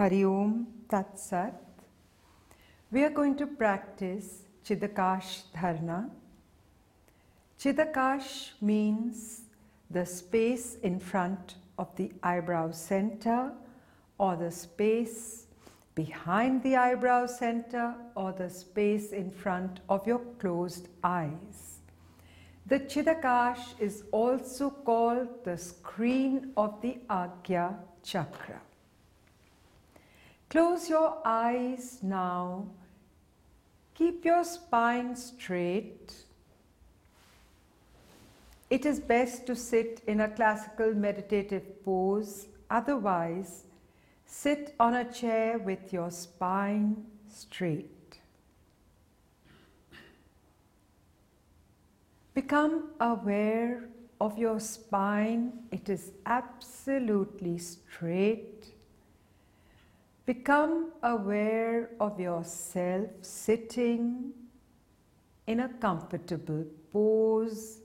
Hari Om Tat Sat. We are going to practice Chidakash Dharna. Chidakash means the space in front of the eyebrow center or the space behind the eyebrow center or the space in front of your closed eyes. The Chidakash is also called the screen of the Agya chakra. Close your eyes now. Keep your spine straight. It is best to sit in a classical meditative pose. Otherwise, sit on a chair with your spine straight. Become aware of your spine. It is absolutely straight. Become aware of yourself sitting in a comfortable pose.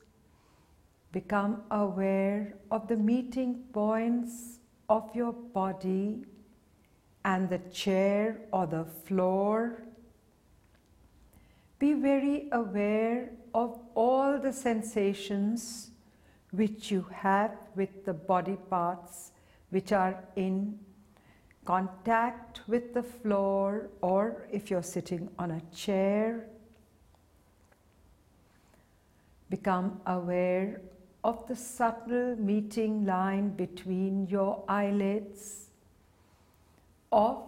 Become aware of the meeting points of your body and the chair or the floor. Be very aware of all the sensations which you have with the body parts which are in contact with the floor or if you're sitting on a chair. Become aware of the subtle meeting line between your eyelids, of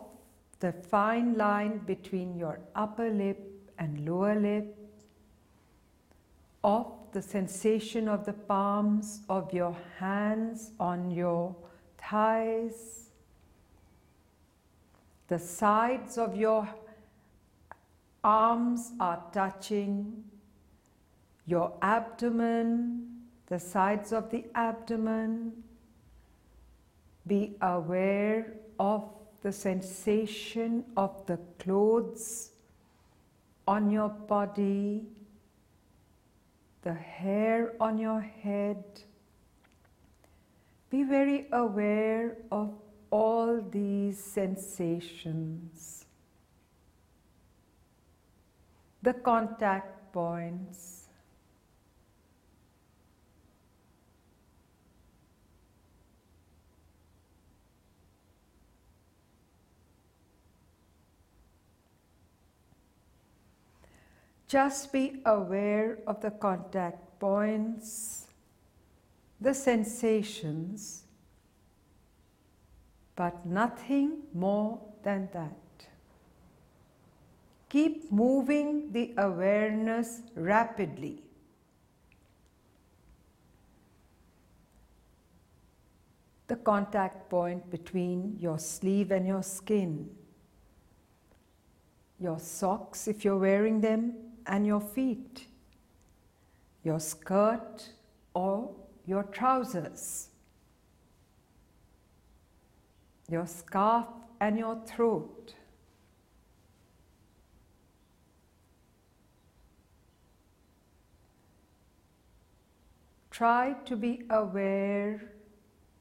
the fine line between your upper lip and lower lip, of the sensation of the palms of your hands on your thighs, the sides of your arms are touching your abdomen, the sides of the abdomen. Be aware of the sensation of the clothes on your body the hair on your head. Be very aware of all these sensations. The contact points. Just be aware of the contact points, the sensations, but nothing more than that. Keep moving the awareness rapidly. The contact point between your sleeve and your skin, your socks if you're wearing them, and your feet, your skirt or your trousers, your scarf and your throat. Try to be aware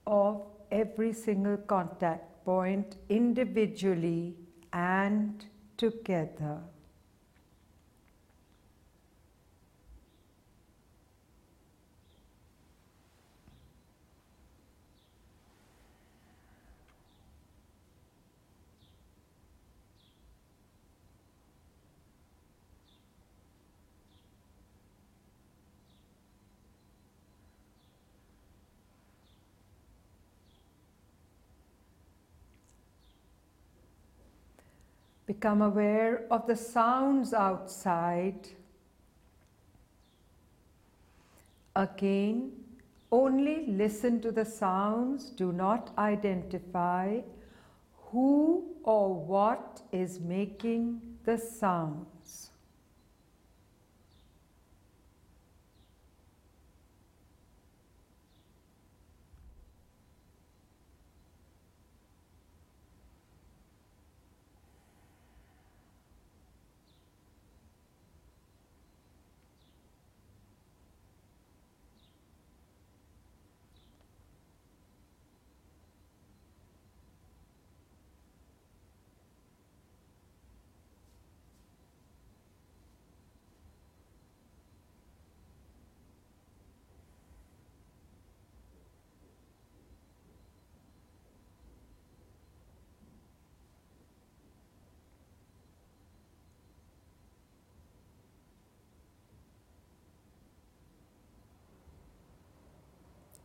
of every single contact point individually and together. Become aware of the sounds outside. Again, only listen to the sounds, do not identify who or what is making the sound.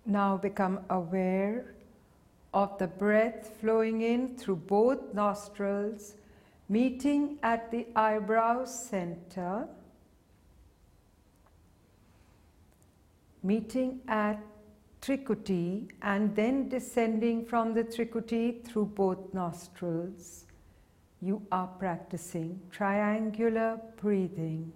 Now become aware of the breath flowing in through both nostrils, meeting at the eyebrow center, meeting at Trikuti and then descending from the Trikuti through both nostrils. You are practicing triangular breathing.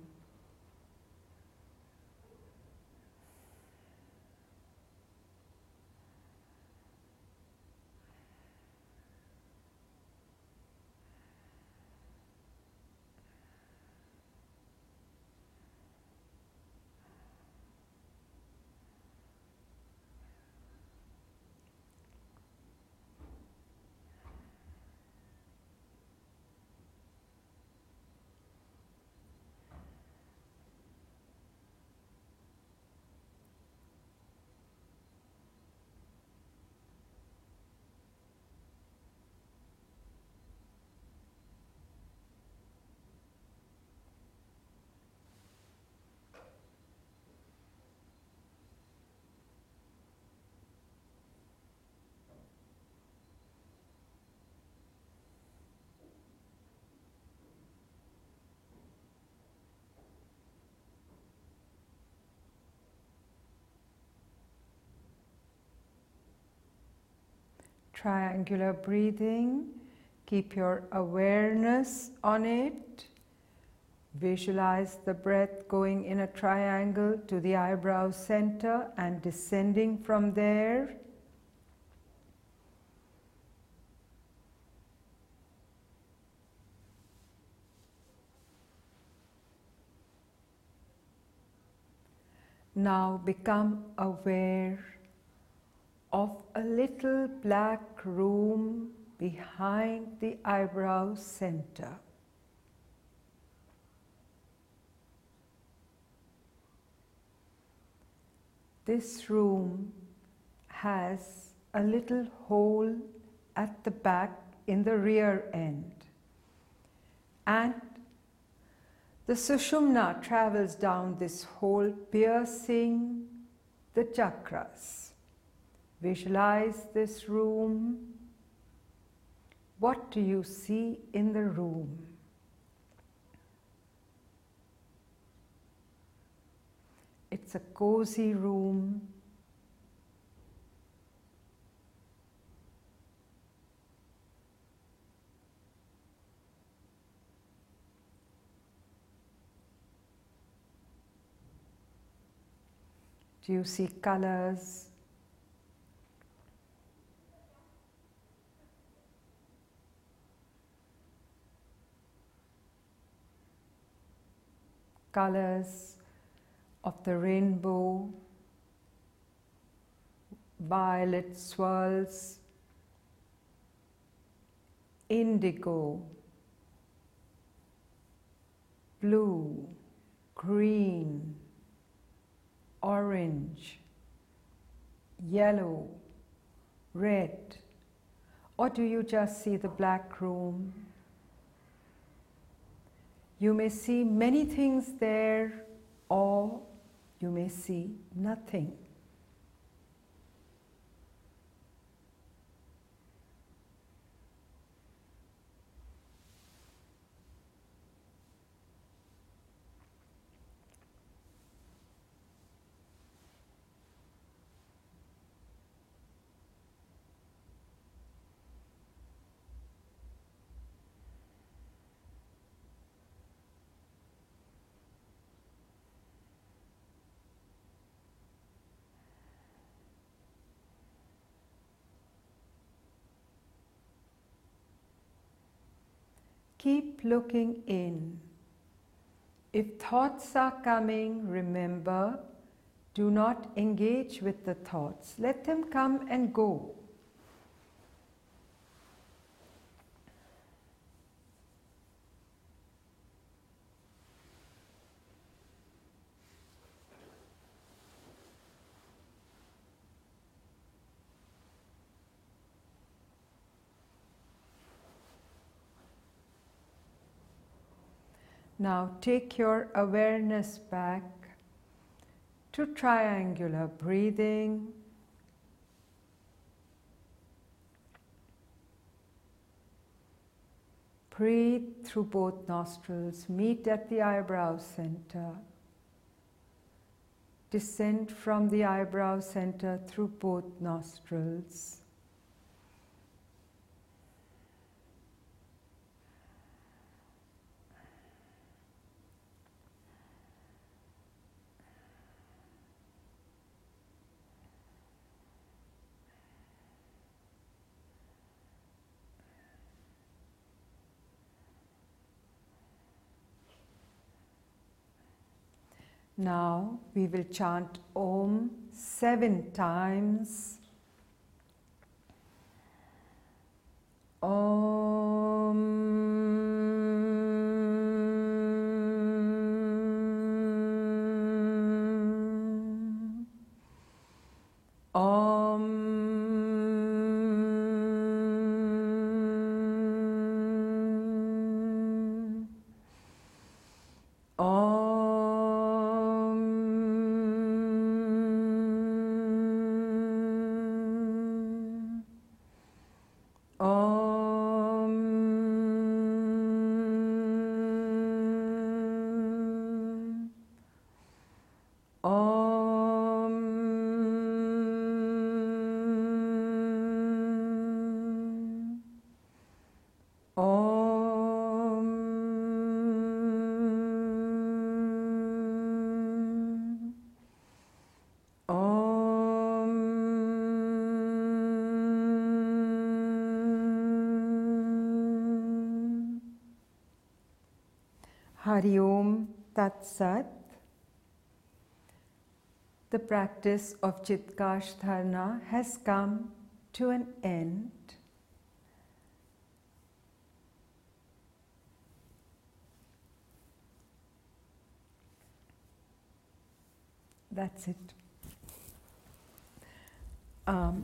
Triangular breathing. Keep your awareness on it. Visualize the breath going in a triangle to the eyebrow center and descending from there. Now become aware of a little black room behind the eyebrow center. This room has a little hole at the back in the rear end. And the Sushumna travels down this hole, piercing the chakras. Visualize this room. What do you see in the room? It's a cozy room. Do you see colors? Colors of the rainbow, violet swirls, indigo, blue, green, orange, yellow, red, or do you just see the black room? You may see many things there, or you may see nothing. Keep looking in. If thoughts are coming, remember, do not engage with the thoughts. Let them come and go. Now take your awareness back to triangular breathing. Breathe through both nostrils, meet at the eyebrow center. Descend from the eyebrow center through both nostrils. Now we will chant Om seven times. Om. Hari Om Tat Sat. The practice of Chidakash Dharana has come to an end. That's it. Um,